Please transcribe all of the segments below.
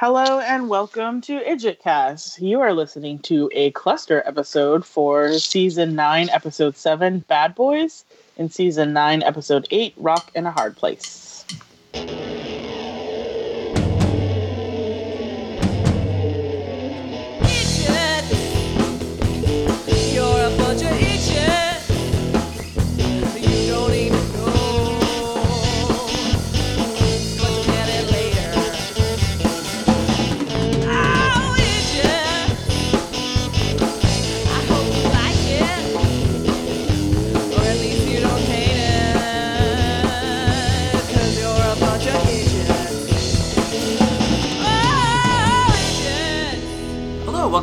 Hello and welcome to IdjitCast. You are listening to a cluster episode for season 9, episode 7, Bad Boys, and season 9, episode 8, Rock in a Hard Place.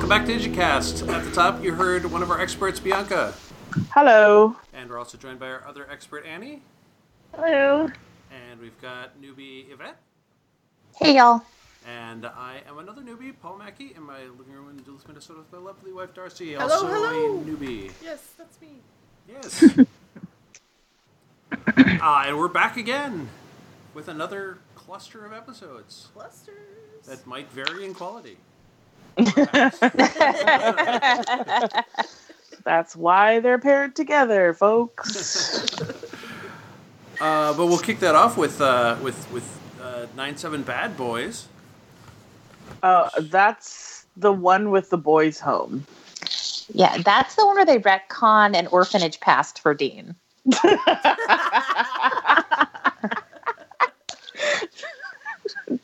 Welcome back to IdjitCast. At the top, you heard one of our experts, Bianca, Hello. and we're also joined by our other expert, Annie, Hello. and we've got newbie Yvette, Hey, y'all. and I am another newbie, Paul Mackey, in my living room in Duluth, Minnesota, with my lovely wife Darcy, Hello, also hello. a newbie. Yes, that's me. Yes. uh, and we're back again with another cluster of episodes Clusters. that might vary in quality. That's why they're paired together, folks. Uh, but we'll kick that off with uh, with with uh, nine seven Bad Boys. uh, that's the one with the boys' home. Yeah, that's the one where they retcon an orphanage past for Dean.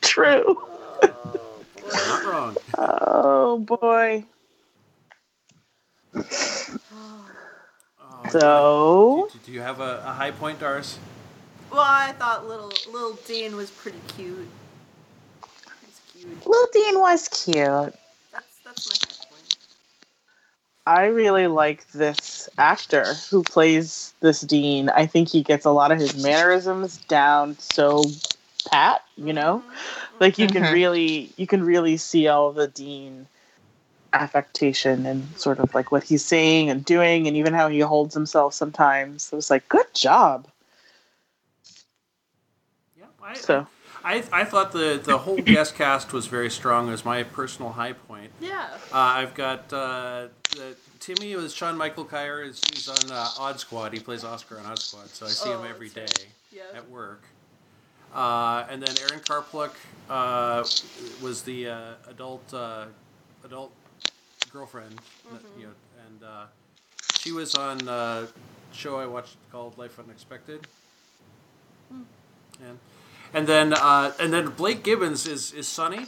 True. Not wrong. Oh boy. Oh, So, do, do you have a, a high point, Darcy? Well, I thought little little Dean was pretty cute. Cute. Little Dean was cute. That's that's my high point. I really like this actor who plays this Dean. I think he gets a lot of his mannerisms down so pat, you know? Like you can Mhm. really you can really see all the Dean affectation and sort of like what he's saying and doing and even how he holds himself sometimes. So it's like good job. Yeah. I, So I, I thought the, the whole guest cast was very strong. It was my personal high point. Yeah. Uh, I've got uh, the, Timmy was Sean Michael Kyer. Is he's on uh, Odd Squad. He plays Oscar on Odd Squad, so I see Oh, him every day right. Yeah. at work. Uh, and then Erin Karpluk uh, was the uh, adult uh, adult girlfriend, Mm-hmm. you know, and uh, she was on a show I watched called Life Unexpected. Hmm. And and then uh, and then Blake Gibbons is is Sonny,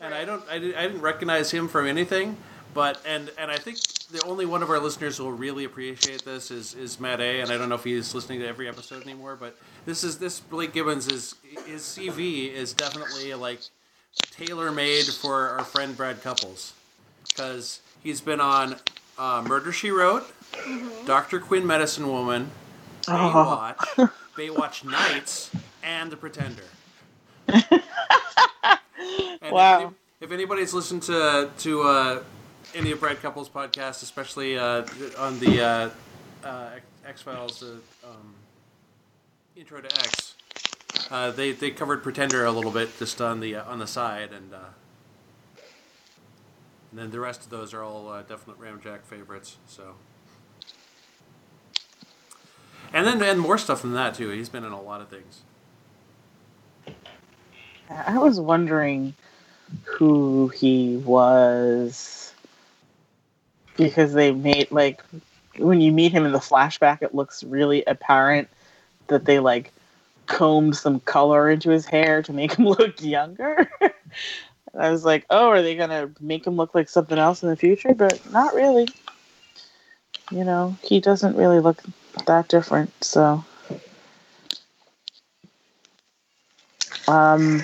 and I don't I, didn't- I didn't recognize him from anything, but and and I think the only one of our listeners who will really appreciate this is is Matt A. And I don't know if he's listening to every episode anymore, but this is this Blake Gibbons is his CV is definitely like tailor made for our friend Brad Couples because he's been on uh, Murder She Wrote, Doctor Quinn Medicine Woman, Baywatch, Baywatch Nights, and The Pretender. Wow. If, if anybody's listened to to uh, any of Brad Couples' podcasts, especially uh, on the uh, uh, X Files um, intro to X, uh, they they covered Pretender a little bit just on the uh, on the side, and and then the rest of those are all definite Ramjack favorites. So. And then and more stuff than that too. He's been in a lot of things. I was wondering who he was because they made like when you meet him in the flashback it looks really apparent that they like combed some color into his hair to make him look younger. I was like, "Oh, are they to make him look like something else in the future?" But not really. You know, he doesn't really look that different, so um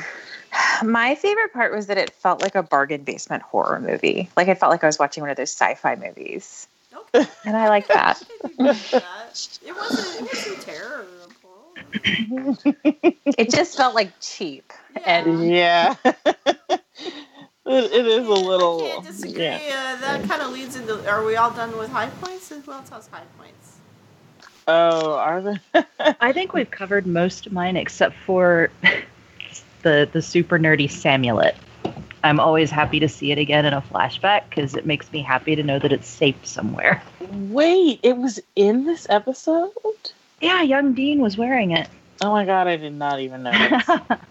My favorite part was that it felt like a bargain basement horror movie. Like it felt like I was watching one of those sci-fi movies, Okay. and I like that. I can do that. It wasn't. It wasn't terrible. it just felt like cheap. And Yeah. it, it is a little. can't disagree. Yeah. Uh, that kind of leads into. Are we all done with high points? Who else has high points? Oh, are they? I think we've covered most of mine except for the the super nerdy Samulet. I'm always happy to see it again in a flashback because it makes me happy to know that it's safe somewhere. Wait, it was in this episode? Yeah, young Dean was wearing it. Oh my god, I did not even notice.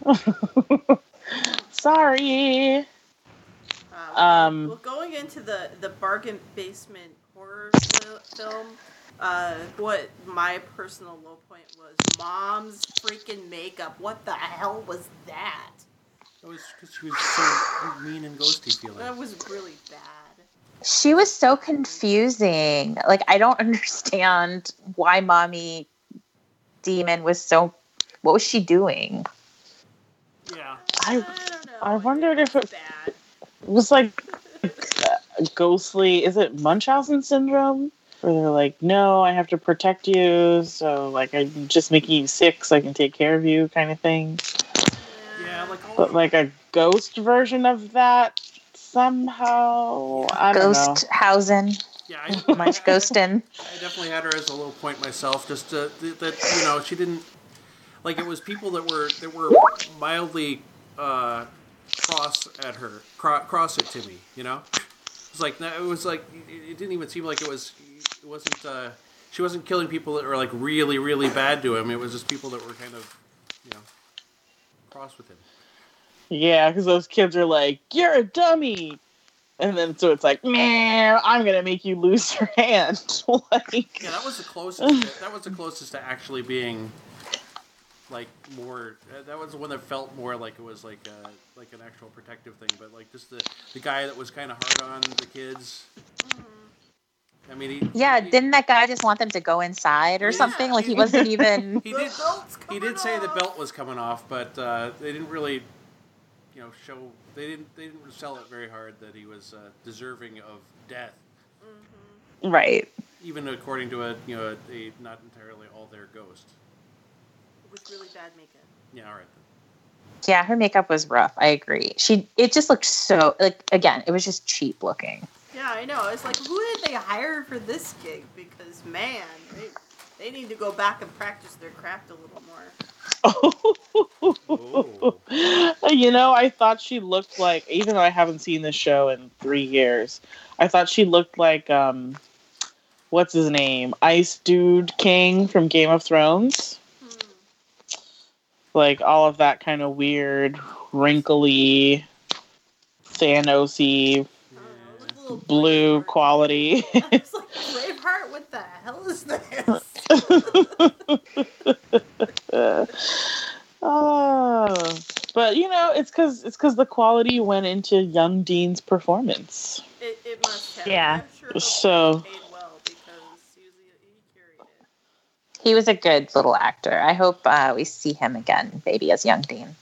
Sorry. Uh, Um, well, going into the the bargain basement horror fil- film, uh, what my personal low point was mom's freaking makeup. What the hell was that? It was because she was so mean and ghosty feeling. That was really bad. She was so confusing. Like I don't understand why mommy demon was so what was she doing? Yeah. I I don't know. I wondered if was it- bad. was like uh, ghostly. Is it Munchausen syndrome? Where they're like, no, I have to protect you, so like I'm just making you sick so I can take care of you, kind of thing. Yeah, like But like a ghost version of that somehow. I don't know. Ghost Hausen. yeah, I, Much ghostin'. I definitely had her as a little point myself. Just to, that you know she didn't like it was people that were that were mildly uh, cross at her, cross it to me. You know, it was like it was like it it didn't even seem like it was it wasn't uh, she wasn't killing people that were like really really bad to him. It was just people that were kind of you know cross with him. Yeah, because those kids are like, "You're a dummy," and then so it's like, "Man, I'm gonna make you lose your hand." like, Yeah, that was the closest. that was the closest to actually being like more. uh, That was the one that felt more like it was like a, like an actual protective thing. But like just the the guy that was kind of hard on the kids. I mean, he Yeah, he, didn't that guy just want them to go inside or Yeah. something? Like he wasn't even he did he did say the belt was coming off, but uh, they didn't really you know show they didn't they didn't sell it very hard that he was uh, deserving of death, right. even according to a you know a, a not entirely all there ghost. It was really bad makeup. Yeah, all right. Yeah, her makeup was rough. I agree. She it just looked so like again, it was just cheap looking. Yeah, I know. It's like, who did they hire for this gig? Because man, they, they need to go back and practice their craft a little more. Oh. you know, I thought she looked like, even though I haven't seen this show in three years, I thought she looked like, um, what's his name, Ice Dude King from Game of Thrones. Hmm. Like all of that kind of weird, wrinkly, Thanosy, Uh, look a little blue Braveheart. quality. It's like Braveheart. What the hell is this? Oh, but you know, it's because it's because the quality went into young Dean's performance. it, it must have. Yeah. I'm sure So- he well was, he carried it. He was a good little actor. I hope uh, we see him again, maybe as young Dean.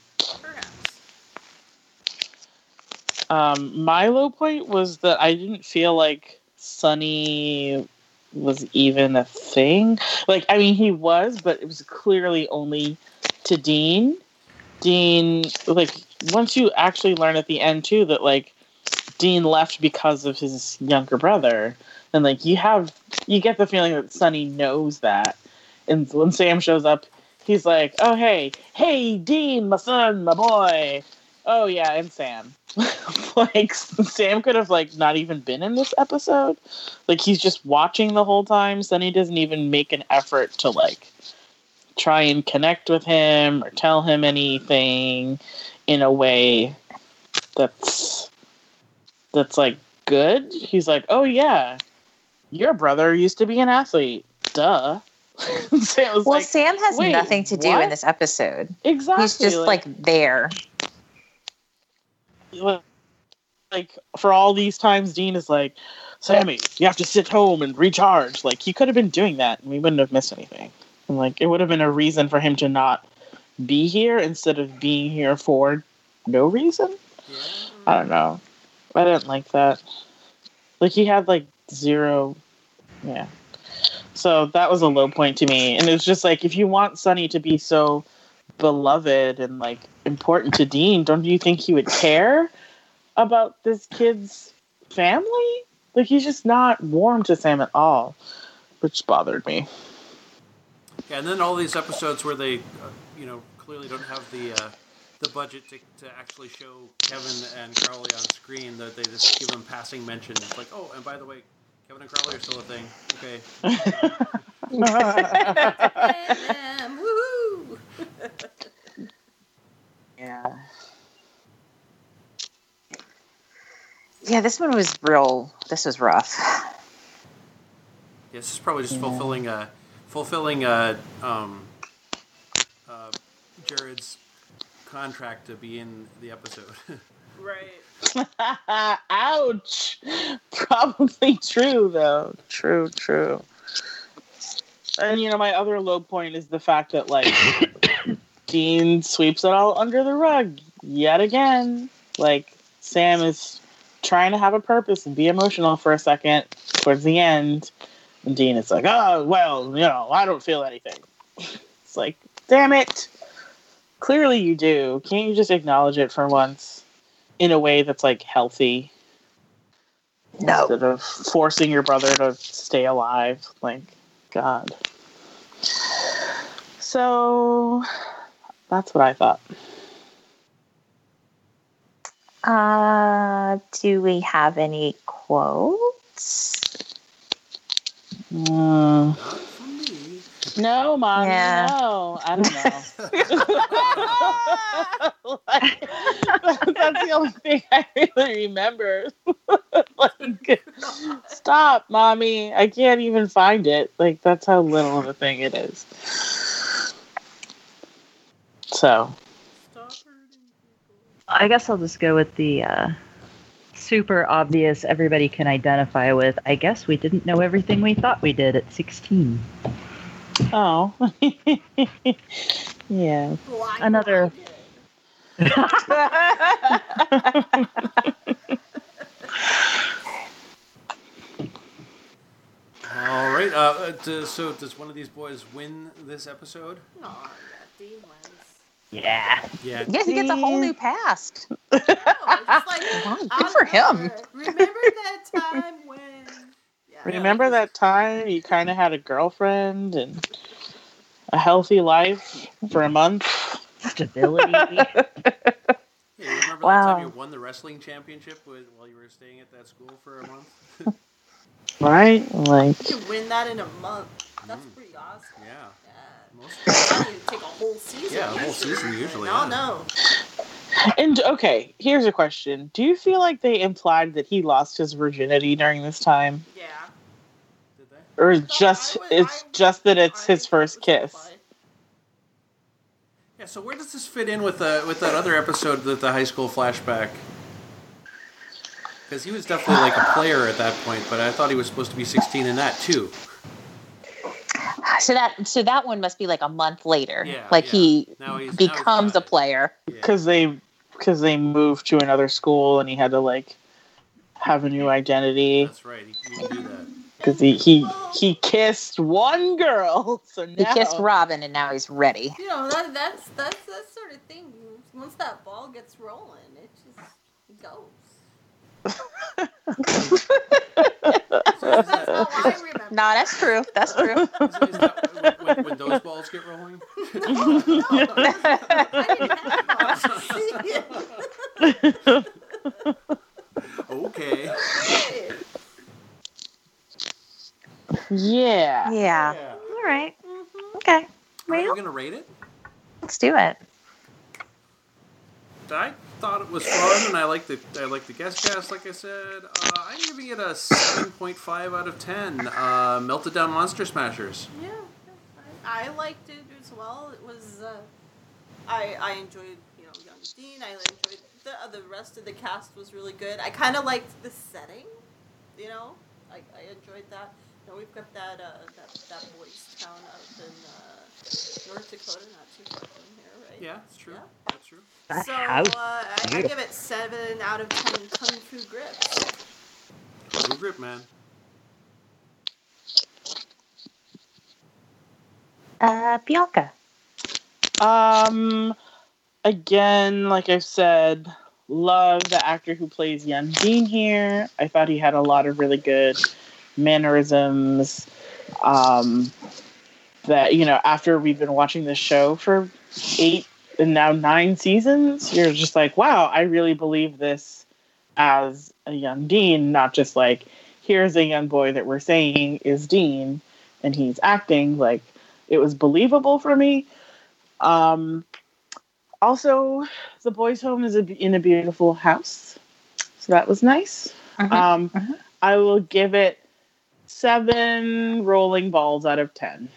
Um, my low point was that I didn't feel like Sonny was even a thing. Like, I mean, he was, but it was clearly only to Dean. Dean, like, once you actually learn at the end too that like Dean left because of his younger brother, and like you have you get the feeling that Sonny knows that, and when Sam shows up, he's like, "Oh hey, hey Dean, my son, my boy." Oh yeah, and Sam. like Sam could have like not even been in this episode. Like he's just watching the whole time. Sonny doesn't even make an effort to like try and connect with him or tell him anything in a way that's that's like good. He's like, "Oh yeah, your brother used to be an athlete." Duh. Sam was Well, like, Sam has nothing to do what?" in this episode. exactly. He's just like there. Like, for all these times dean is like sammy you have to sit home and recharge. Like he could have been doing that and we wouldn't have missed anything. And like it would have been a reason for him to not be here instead of being here for no reason? Yeah. i don't know. I didn't like that. Like he had like zero yeah. So that was a low point to me. And it was just like if you want Sonny to be so beloved and like important to Dean, don't you think he would care about this kid's family? Like he's just not warm to Sam at all, which bothered me. Yeah, and then all these episodes where they, uh, you know, clearly don't have the uh, the budget to, to actually show Kevin and Crowley on screen. That they just give them passing mention. It's like, oh, and by the way, Kevin and Crowley are still a thing. Okay. Damn, woohoo! Yeah. Yeah, this one was real. This was rough. Yeah, this is probably just fulfilling a fulfilling a, um uh Jared's contract to be in the episode. Right. Ouch. Probably true though. True, true. And you know, my other low point is the fact that like Dean sweeps it all under the rug yet again. Like Sam is trying to have a purpose and be emotional for a second towards the end. And Dean is like, oh, well, you know, I don't feel anything. It's like, damn it. Clearly you do. Can't you just acknowledge it for once in a way that's like healthy No. instead of forcing your brother to stay alive? Like, God. So that's what I thought. Uh, do we have any quotes? Not from me. No, mom. Yeah. No, I don't know. Like, that's the only thing I really remember. like, stop, mommy. I can't even find it. Like, that's how little of a thing it is. So, Stop hurting people. I guess I'll just go with the uh, super obvious, everybody can identify with. I guess we didn't know everything we thought we did at 16. oh. yeah. Well, Another- All right. Uh, uh, so does one of these boys win this episode? Aw, yeah, Yeah. Yeah. Yeah, he gets a whole new past. No, it's like, Wow, good for of him. Remember that time when? Yeah. Remember that time you kind of had a girlfriend and a healthy life for a month? Stability. Yeah, you remember that time you won the wrestling championship with, while you were staying at that school for a month? Right? Like, You can win that in a month. That's Mm. pretty awesome. Yeah. Yeah. Most, Now you take a whole season. yeah, a whole usually. season usually. No, yeah. no. and okay, here's a question. Do you feel like they implied that he lost his virginity during this time? Yeah. Did they? Or I just thought- I it's would- just that it's I his first kiss? implied. Yeah. So where does this fit in with the with that other episode with the high school flashback? Because he was definitely like a player at that point, but I thought he was supposed to be 16 in that too. So that so that one must be like a month later. Yeah, like yeah. he Now he's- now he's becomes a it. player. Yeah. Because they because they moved to another school and he had to like have a new identity. That's right. He, he can do that. Because he, he he kissed one girl, so He now kissed Robin and now he's ready. You know that that's that's that sort of thing. Once that ball gets rolling, it just it goes. That's how I remember. No, that's true. That's true. Is, is that when, when those balls get rolling? No, no, I didn't have Okay. yeah. yeah. Yeah. All right. Okay. Are we Well, gonna rate it? let's do it. I thought it was fun, and I like the I like the guest cast. Like I said, uh, I'm giving it a 7.5 out of 10. Uh, melted down monster smashers. Yeah, I, liked it as well. It was, uh, I I enjoyed you know Young Dean. I enjoyed the uh, the rest of the cast was really good. I kind of liked the setting, you know. I, I enjoyed that. You know, we've got that uh, that that boys town up in uh, North Dakota, not too far from? Yeah, it's true. Yeah. That's true. That So uh, I, I give it seven out of ten kung fu grips. Blue grip, man. Uh, Bianca. Um, again, like I said, love the actor who plays Young Dean here. I thought he had a lot of really good mannerisms. Um, that you know, after we've been watching this show for eight and now nine seasons, you're just like, wow, I really believe this as a young Dean, not just like, here's a young boy that we're saying is Dean and he's acting. Like, it was believable for me. Um, also, the boys' home is a, in a beautiful house. So that was nice. Mhm, Um, mhm. I will give it seven rolling balls out of 10.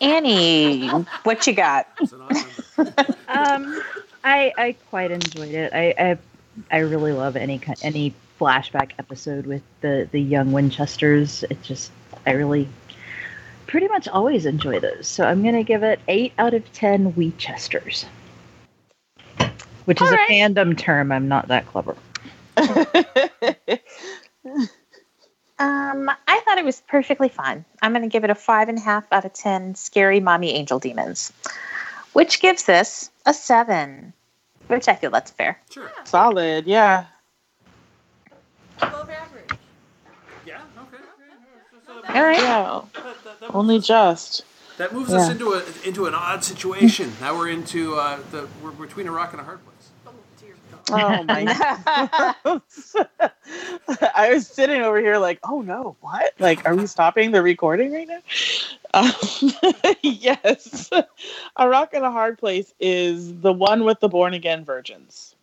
Annie, what you got? It's an odd number. Um, I I quite enjoyed it. I I, I really love any ki- any flashback episode with the the young Winchesters. It just I really pretty much always enjoy those. So I'm gonna give it eight out of ten Winchesters, which is All a right. fandom term. I'm not that clever. Um, I thought it was perfectly fun. I'm going to give it a five and a half out of ten. Scary mommy angel demons, which gives this a seven, which I feel that's fair. Sure. Solid, yeah. Above average. Yeah. Okay. All right. Yeah. That, that, that Only just. that moves us into a into an odd situation. now we're into uh, the we're between a rock and a hard place. Oh dear God. My I was sitting over here like, oh no, what? Like, are we stopping the recording right now? Um, yes. A Rock and a Hard Place is the one with the born again virgins.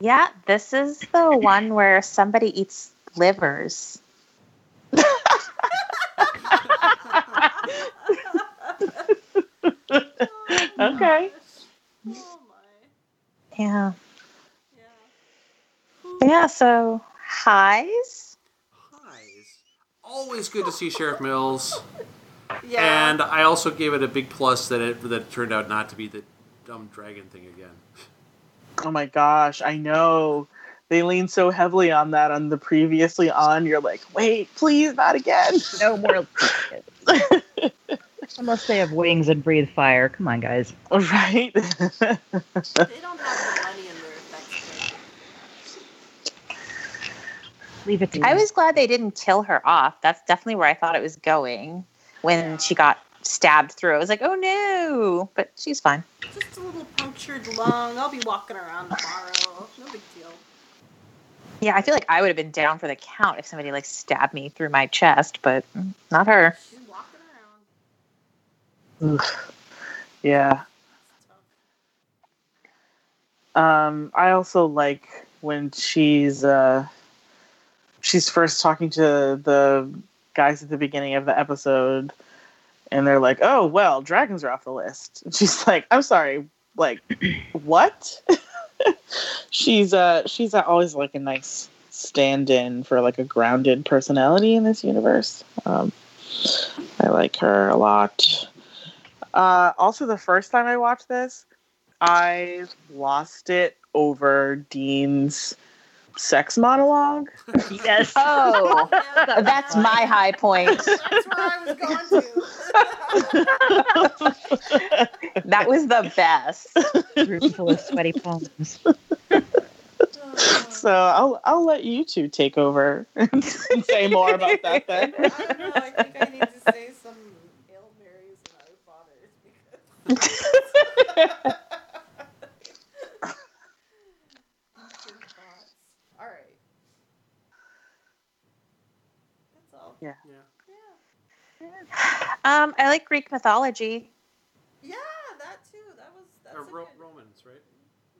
yeah, this is the one where somebody eats livers. Okay. Oh my. Yeah. Yeah. Yeah, so highs. Highs. Always good to see Sheriff Mills. Yeah. And I also gave it a big plus that it that it turned out not to be the dumb dragon thing again. Oh my gosh, I know. They lean so heavily on that on the previously on. You're like, wait, please, not again. No more. Unless they have wings and breathe fire. Come on, guys. right? they don't have the money in their effects. Leave it to I them. was glad they didn't kill her off. That's definitely where I thought it was going when she got stabbed through. I was like, oh no, but she's fine. Just a little punctured lung. I'll be walking around tomorrow. No big deal. Yeah, I feel like I would have been down for the count if somebody like stabbed me through my chest, but not her. She's walking around. yeah. Um, I also like when she's uh, she's first talking to the guys at the beginning of the episode, and they're like, "Oh, well, dragons are off the list." And she's like, "I'm sorry, like, what?" she's uh, she's always like a nice stand-in for like a grounded personality in this universe. Um, I like her a lot. Uh, also, the first time I watched this, I lost it over Dean's sex monologue. yes. Oh, Yeah, that's my high point. That's where I was going to. That was the best. room full of sweaty palms. So I'll I'll let you two take over and say more about that then. I don't know. I think I need to say some Hail Marys and Our Fathers because. Good thoughts. All right. That's all. Yeah. Yeah. Yeah. Um, I like Greek mythology. Yeah, that too. That was that's Or a Ro- good- Romans, right?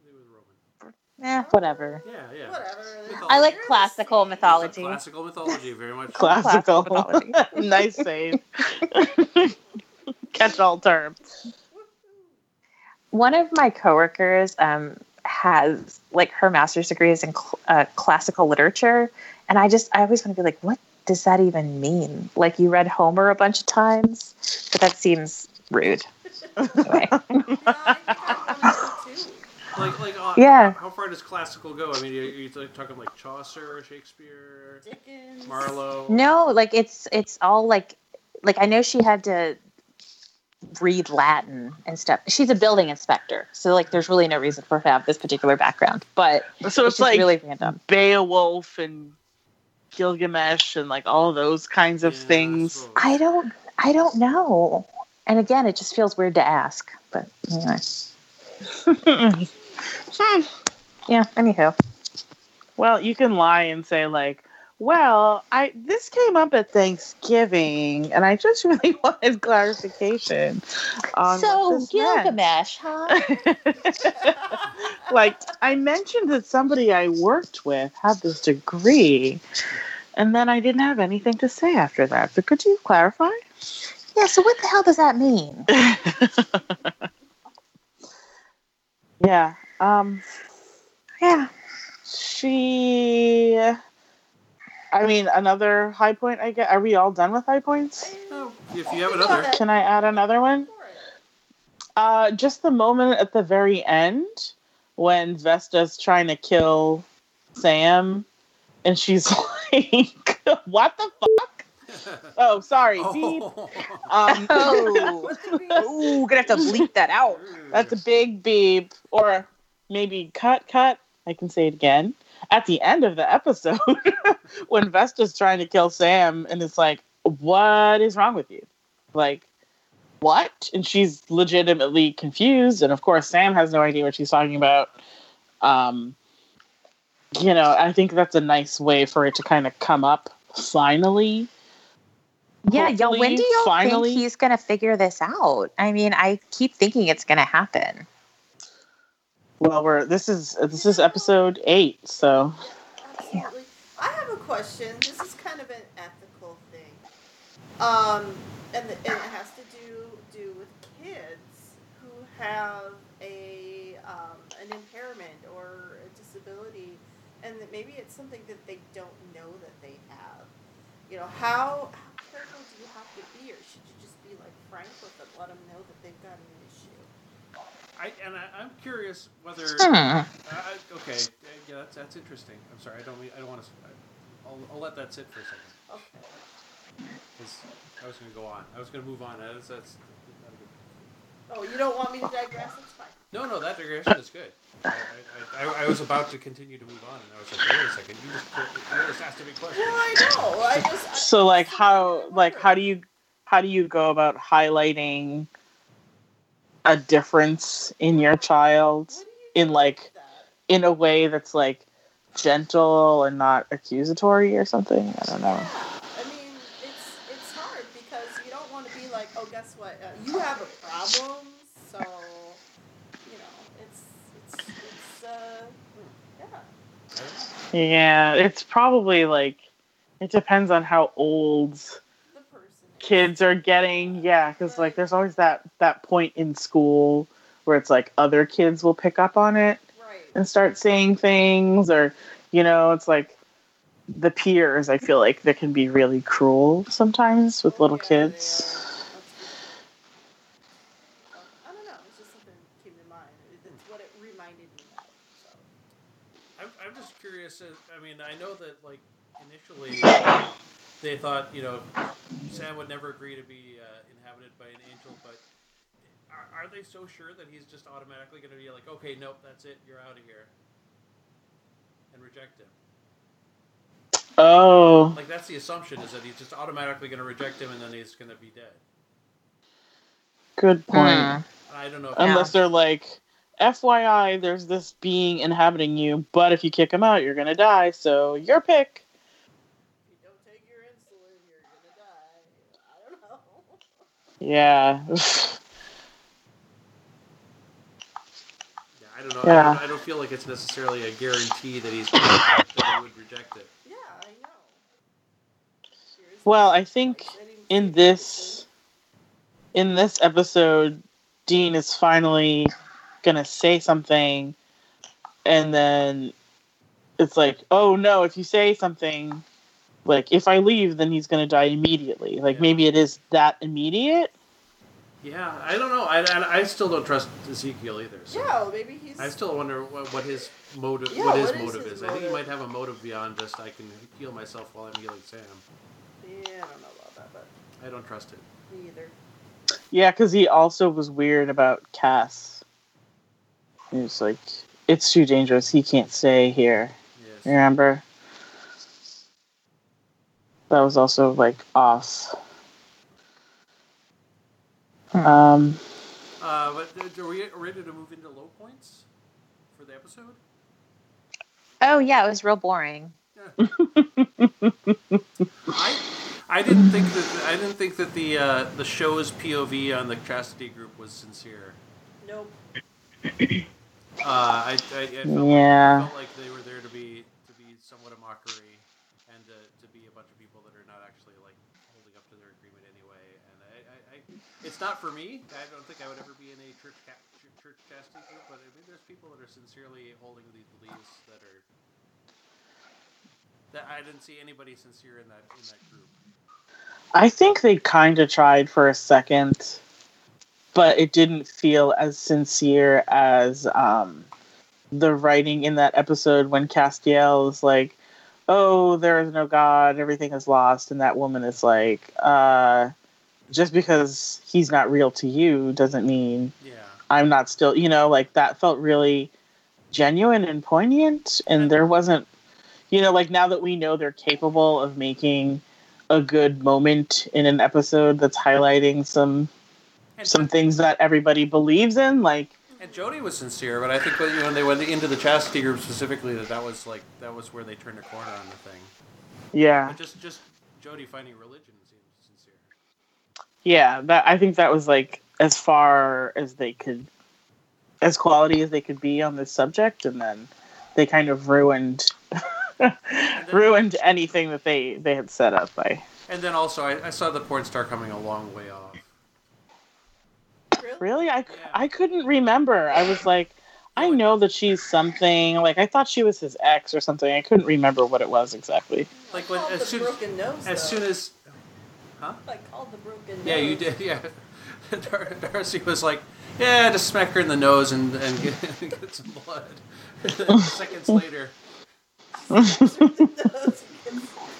It was Roman. Eh, whatever. Yeah, yeah. Whatever. I like You're classical mythology. Classical mythology, very much. Classical. mythology. nice save. Catch all term. One of my coworkers um, has like her master's degree is in cl- uh, classical literature, and I just I always want to be like, what does that even mean? Like you read Homer a bunch of times, but that seems rude. Anyway. Yeah, I think I wanted to too. Like, like, uh, Yeah. How far does classical go? I mean, are you like talking like Chaucer, Shakespeare, Dickens. Marlowe? No, like it's it's all like like I know she had to read Latin and stuff. She's a building inspector, so like there's really no reason for her to have this particular background. But So it's, it's, just like really random. Beowulf and Gilgamesh and like all those kinds of Yeah, things. I don't I don't know. And again, it just feels weird to ask. But anyway. Hmm. Yeah, anyhow. Well, you can lie and say like, "Well, I this came up at Thanksgiving, and I just really wanted clarification on what this meant." huh? like I mentioned that somebody I worked with had this degree, and then I didn't have anything to say after that. So could you clarify? yeah, so what the hell does that mean? yeah. Um. Yeah. She. I mean, another high point. I get. Are we all done with high points? Oh, if you have another, Can I add another one? Uh, just the moment at the very end when Vesta's trying to kill Sam, and she's like, "What the fuck?" Oh, sorry. Beep. oh. Um, Oh. Ooh, gonna have to bleep that out. That's a big beep, or maybe cut, cut. I can say it again. At the end of the episode, when Vesta's trying to kill Sam, and it's like, what is wrong with you? Like, what? And she's legitimately confused. And of course, Sam has no idea what she's talking about. Um, you know, I think that's a nice way for it to kind of come up finally. Yeah, y'all, when do finally- think he's gonna figure this out? I mean, I keep thinking it's gonna happen. Well, we're this is this is episode eight, so Absolutely. I have a question. This is kind of an ethical thing. Um, and, the, and it has to do do with kids who have a um, an impairment or a disability, and that maybe it's something that they don't know that they have. You know, how, how careful do you have to be, or should you just be like frank with them, let them know that they've got an issue? I, and I, I'm curious whether. Hmm. I, I- okay, uh, yeah, that's, that's interesting. I'm sorry, I don't. mean- I don't want to. I'll, I'll let that sit for a second. Okay. 'cause I was going to go on. I was going to move on. That's, that's not a good- Oh, you don't want me to digress? It's fine. no, no, that digression is good. I, I, I, I was about to continue to move on, and I was like, wait a second, you just, you just asked a big question. Well, I know. I just. I, so like how like how do you how do you go about highlighting a difference in your child What do you in like in a way that's like gentle and not accusatory or something? I don't know. I mean, it's it's hard because you don't want to be like, oh, guess what? Uh, you have a problem, so you know, it's it's it's uh, yeah, Yeah, it's probably like it depends on how old the person. is. Kids are getting. Yeah, because like there's always that that point in school where it's like other kids will pick up on it Right. and start saying things or you know it's like the peers i feel like they can be really cruel sometimes with oh, little Yeah, kids That's good. I don't know. It's just something that came to mind. It's what it reminded me. So. I'm, I'm just curious. Uh, I mean, I know that like initially they thought you know Sam would never agree to be uh, inhabited by an angel, but are, are they so sure that he's just automatically going to be like, okay, nope, that's it, you're out of here, and reject him? oh Like that's the assumption is that he's just automatically going to reject him, and then he's going to be dead. good point. And I don't know. If unless they're like fyi there's this being inhabiting you but if you kick him out you're gonna die so your pick If you don't take your insulin, you're gonna die. I don't know. Yeah Yeah, I don't know. Yeah. I, don't, I don't feel like it's necessarily a guarantee that he's that he would reject it. Yeah, I know. Here's well i think in this in this episode dean is finally gonna say something and then it's like oh no if you say something like if i leave then he's gonna die immediately like Yeah. maybe it is that immediate Yeah, I don't know. I, I, I still don't trust Ezekiel either. So. Yeah, maybe he's. I still wonder what, what his motive Yeah, what his what is motive his is. I think he might have a motive beyond just I can heal myself while I'm healing Sam. Yeah, I don't know about that, but I don't trust it. me either. yeah because he also was weird about cass he was like it's too dangerous he can't stay here Yes. remember that was also like off Um, Uh, but are we ready to move into low points for the episode? Oh yeah, it was real boring. I I didn't think that I didn't think that the uh, the show's POV on the chastity group was sincere. Nope. Uh, I, I, I felt, Yeah. like, I felt like they were there to be to be somewhat a mockery and to, to be a bunch of people that are not actually like holding up to their agreement anyway. And I, I, I it's not for me. I don't think I would ever be in a church ca- church chastity group, but I mean, there's people that are sincerely holding these beliefs that are that I didn't see anybody sincere in that in that group. I think they kind of tried for a second, but it didn't feel as sincere as um, the writing in that episode when Castiel is like, "Oh, there is no God, everything is lost," and that woman is like, uh, "Just because he's not real to you doesn't mean Yeah. I'm not still." You know, like that felt really genuine and poignant, and there wasn't, you know, like now that we know they're capable of making a good moment in an episode that's highlighting some And, some things that everybody believes in like and Jody was sincere, but I think when, you know, when they went into the chastity group specifically, that that was like that was where they turned a corner on the thing. yeah But just just Jody finding religion. Yeah that i think that was like as far as they could as quality as they could be on this subject and then they kind of ruined ruined anything that they they had set up by And then also, I, I saw the porn star coming a long way off. Really? really i i couldn't remember i was like i know that she's something like i thought she was his ex or something i couldn't remember what it was exactly Like when as soon nose. as soon as I called the broken yeah, you did yeah. Dar- Darcy was like, yeah, just smack her in the nose and and get, get some blood. Seconds later,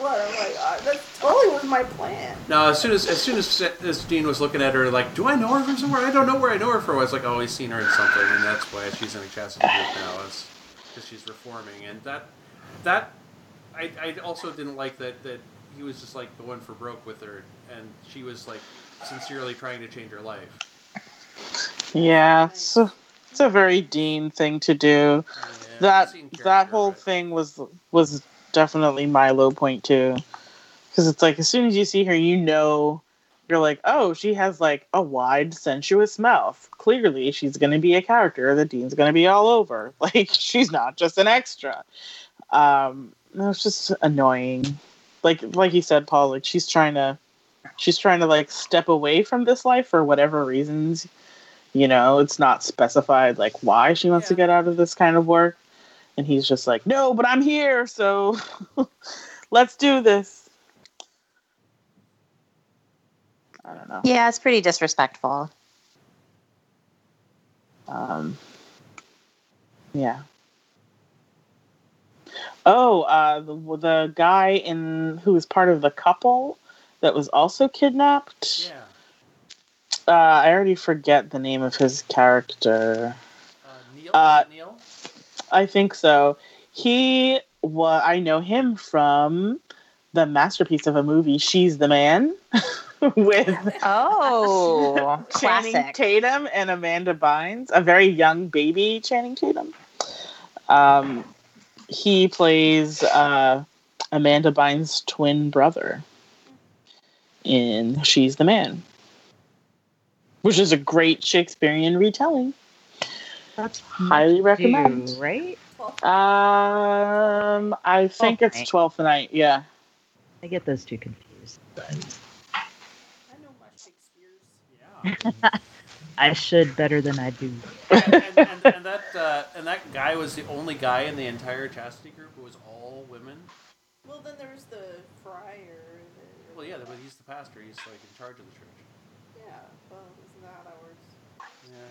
blood. I'm like, that totally was my plan. no. As soon as as soon as, as Dean was looking at her, like, do I know her from somewhere? I don't know where I know her from. I was like, oh, he's seen her in something, and that's why she's in a chastity group now, is because she's reforming, and that that I, I also didn't like that that he was just like the one for broke with her, and she was like sincerely trying to change her life. yeah it's a, it's a very dean thing to do. Yeah, that that whole but- thing was was definitely my low point too. Because it's like as soon as you see her you know you're like oh she has like a wide sensuous mouth. Clearly she's going to be a character that dean's going to be all over. Like she's not just an extra. Um no, it's just annoying like like you said paul like she's trying to she's trying to like step away from this life for whatever reasons. You know it's not specified like why she wants to get out of this kind of work. And he's just like no but i'm here so let's do this. I don't know. Yeah, it's pretty disrespectful. um yeah oh uh the, the guy in who was part of the couple that was also kidnapped Yeah. uh i already forget the name of his character Uh, Neil. Uh, Neil. I think so. He wa I know him from the masterpiece of a movie, She's the Man, with Oh, Channing classic. Tatum and Amanda Bynes, a very young baby Channing Tatum. Um, he plays uh, Amanda Bynes' twin brother in She's the Man, which is a great Shakespearean retelling. That's Highly recommend. Two, right? Um, I think Twelfth it's Night. Twelfth Night. Yeah. I get those two confused. I know my Shakespeare's. Yeah. I should better than I do. and, and, and, and that uh, and that guy was the only guy in the entire chastity group who was all women. Well, then there's the friar. The, Well, yeah, but he's the pastor. He's like in charge of the church. Yeah, well, isn't that ours? Yeah,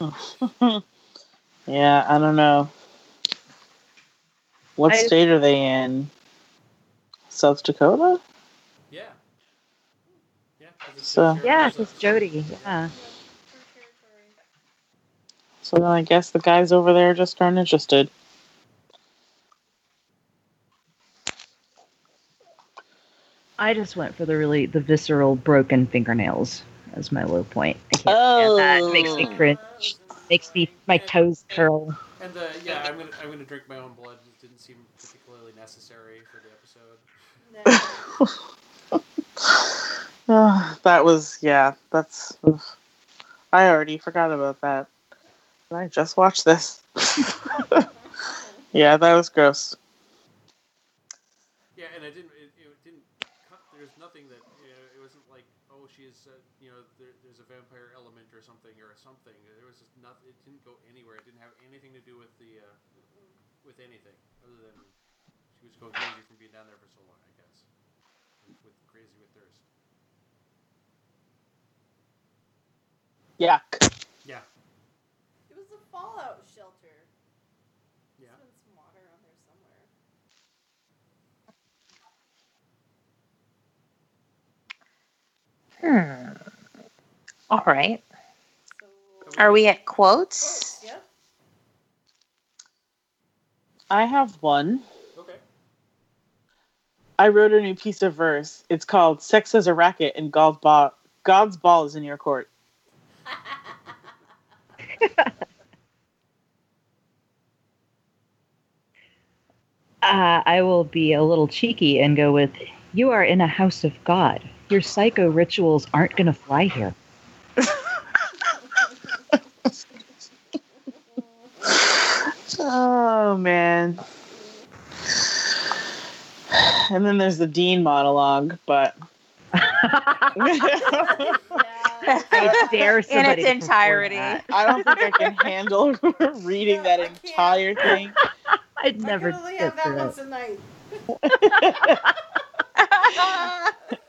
I guess. Right. yeah, I don't know. What I- state are they in? South Dakota? Yeah. Yeah. 'cause it's So- Yeah, it's Jody. Yeah. So then I guess the guys over there just aren't interested. I just went for the really the visceral broken fingernails as my low point. I can't stand that. Makes me Oh. cringe. Makes me my toes curl. And uh, yeah, I'm gonna I'm gonna drink my own blood. It didn't seem particularly necessary for the episode. Oh, that was yeah. That's. I already forgot about that. And I just watched this. yeah, that was gross. Yeah, and I didn't. It, it didn't. Cut, there's nothing that. You know, it wasn't like, oh, she is. Uh, you know, there, there's a vampire element or something or something. There was just nothing. It didn't go anywhere. It didn't have anything to do with the. Uh, with anything other than she was going crazy from being down there for so long. I guess. With crazy with thirst. Yuck. Yeah. It was a fallout shelter. Yeah. There's been some water on there somewhere. Hmm. All right. So. Are we at quotes? Yep. I have one. Okay. I wrote a new piece of verse. It's called "Sex as a Racket" and God's ball. God's ball is in your court. Uh, I will be a little cheeky and go with You are in a house of God. Your psycho rituals aren't going to fly here. Oh man. And then there's the Dean monologue, but yeah. I dare In its to entirety. that. I don't think I can handle reading that I can't. entire thing. I'd never I can only get have that once a night.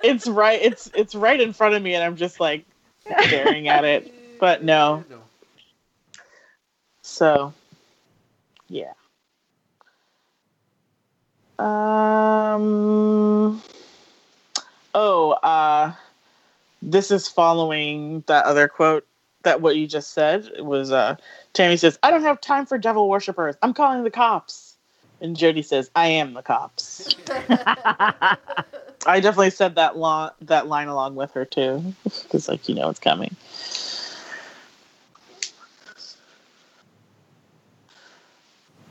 It's right. It's it's right in front of me, and I'm just like staring at it. But no. No. So, yeah. Um. Oh, uh, this is following that other quote that what you just said. Was uh, Tammy says, "I don't have time for devil worshippers. I'm calling the cops." And Jody says, "I am the cops." I definitely said that lo- that line along with her too, because like you know it's coming.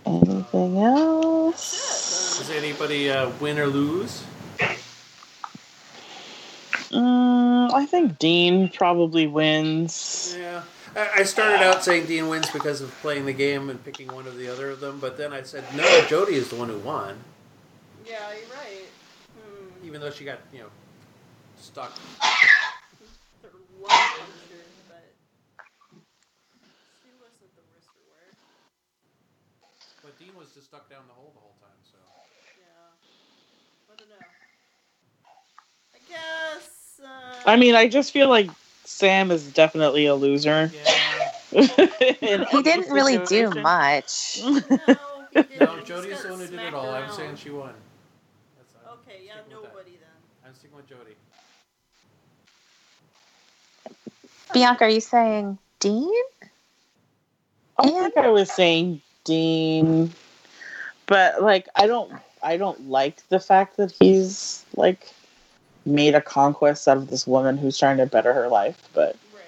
Anything else? Does anybody uh, win or lose? Mm, I think Dean probably wins. Yeah. I I started out saying Dean wins because of playing the game and picking one of the other of them, but then I said no. Jody is the one who won, Yeah, you're right. Hmm. even though she got you know stuck. They're one but she wasn't the worst for wear. But Dean was just stuck down the hole the whole time. So Yeah. I don't know. I guess. Uh, I mean, I just feel like Sam is definitely a loser. yeah. He didn't really do much. no, he didn't. No, He Jody's the got one who did it smacked all. I'm saying she won. That's, Okay, yeah, sticking with that. nobody then. I'm sticking with Jody. Bianca, are you saying Dean? I think I was saying Dean, but like I don't, I don't like the fact that he's like made a conquest out of this woman who's trying to better her life. But Right.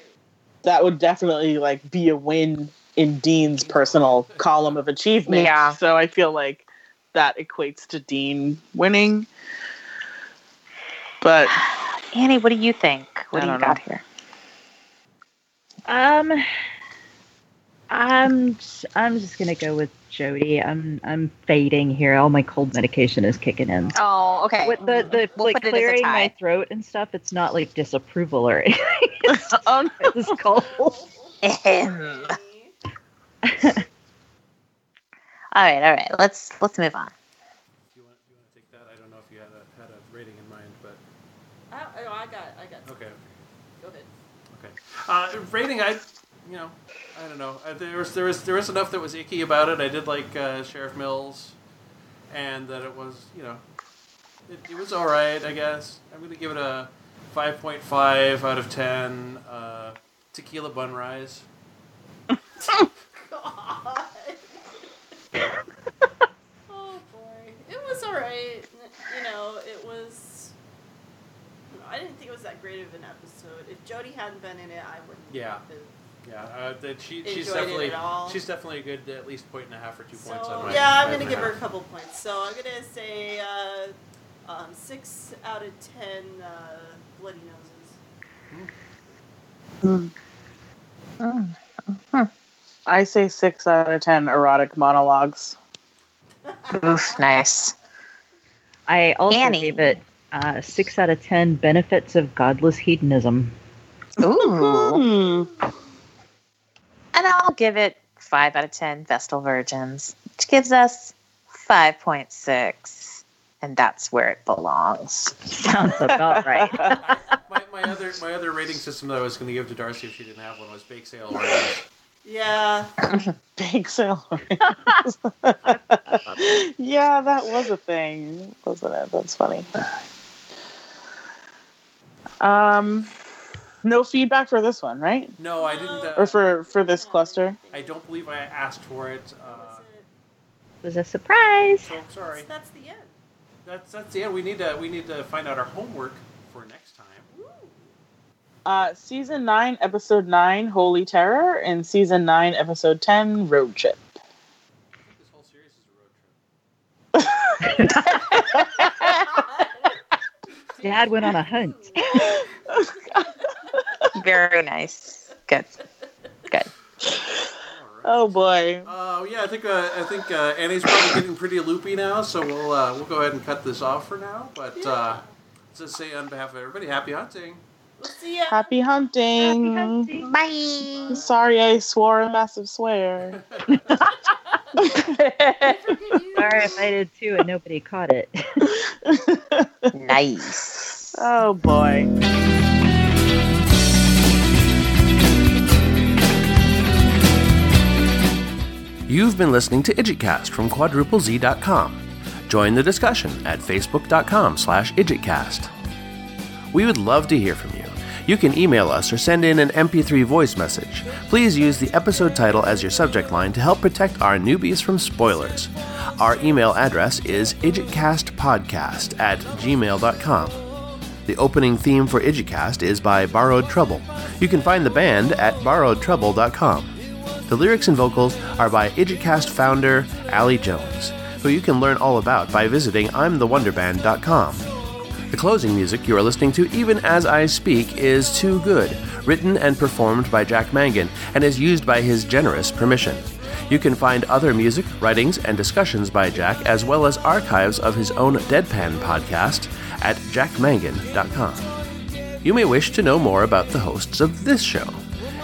that would definitely like be a win in Dean's personal column of achievement. Yeah. So I feel like that equates to Dean winning. But Annie, what do you think? What I do you got know. here? Um, I'm just, I'm just gonna go with Jody. I'm I'm fading here. All my cold medication is kicking in. Oh, okay. With the the We'll like put it as a clearing my throat and stuff, it's not like disapproval or anything. It's oh, no. it's just cold. All right, all right. Let's let's move on. You want you want to take that? I don't know if you had a had a rating in mind, but I, oh, I got, I got. okay, Go ahead. okay. Uh, rating, I you know, I don't know. Uh, there was there was there was enough that was icky about it. I did like uh, Sheriff Mills, and that it was you know, it, it was all right. I guess I'm gonna give it a five point five out of ten. Uh, tequila bun rise. God. oh boy, it was all right. You know, it was. I didn't think it was that great of an episode. If Jody hadn't been in it, I wouldn't. Yeah. Have been. Yeah, uh, that she, she's Enjoyed it definitely at all. she's definitely a good at least point and a half or two So points on my. yeah, I'm my gonna give her a half. couple points. So I'm gonna say uh, um, six out of ten uh, bloody noses. Hmm. I say six out of ten erotic monologues. Oof, nice. I also Annie. gave it uh, six out of ten benefits of godless hedonism. Ooh. And I'll give it five out of ten Vestal Virgins, which gives us five point six. And that's where it belongs. Sounds about right. my, my other my other rating system that I was going to give to Darcy if she didn't have one was bake sale oranges. Yeah, Big sale. yeah, that was a thing, wasn't it? That's funny. Um, no feedback for this one, right? No, I didn't. Uh, Or for for this cluster? I don't believe I asked for it. Uh, Was it- It was a surprise. so sorry. That's the end. That's that's the end. We need to we need to find out our homework for next time. Uh, season nine, episode nine, Holy Terror, and season nine, episode ten, Road Trip. This whole series is a road trip. Dad went on a hunt. Very nice. Good. Good. Oh boy. Uh, yeah, I think uh, I think uh, Annie's probably getting pretty loopy now, so we'll uh, we'll go ahead and cut this off for now. But uh, just say on behalf of everybody, happy hunting. We'll see ya. Happy hunting. Happy hunting. Bye. Sorry, I swore a massive swear. Sorry if I did too and nobody caught it. nice. oh boy. You've been listening to IdjitCast from quadruplez.com. Join the discussion at facebook.com slash idjitcast. We would love to hear from you. You can email us or send in an MP3 voice message. Please use the episode title as your subject line to help protect our newbies from spoilers. Our email address is idjitcastpodcast at gmail.com. The opening theme for IdjitCast is by Borrowed Trouble. You can find the band at borrowedtrouble.com. The lyrics and vocals are by IdjitCast founder Ali Jones, who you can learn all about by visiting I'mTheWonderBand.com. The closing music you are listening to even as I speak is Too Good, written and performed by Jack Mangan, and is used by his generous permission. You can find other music, writings, and discussions by Jack, as well as archives of his own Deadpan podcast at jackmangan.com. You may wish to know more about the hosts of this show.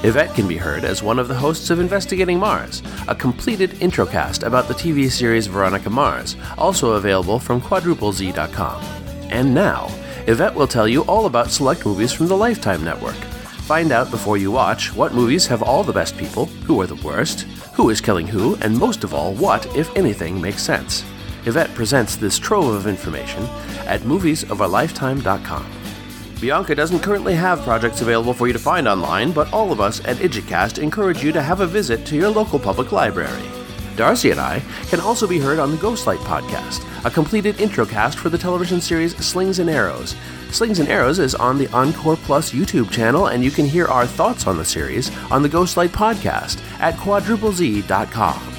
Yvette can be heard as one of the hosts of Investigating Mars, a completed introcast about the TV series Veronica Mars, also available from quadruplez.com. And now, Yvette will tell you all about select movies from the Lifetime Network. Find out before you watch what movies have all the best people, who are the worst, who is killing who, and most of all, what, if anything, makes sense. Yvette presents this trove of information at moviesofarlifetime.com. Bianca doesn't currently have projects available for you to find online, but all of us at IdjitCast encourage you to have a visit to your local public library. Darcy and I can also be heard on the Ghostlight podcast, a completed introcast for the television series Slings and Arrows. Slings and Arrows is on the Encore Plus YouTube channel, and you can hear our thoughts on the series on the Ghostlight podcast at quadruplez.com.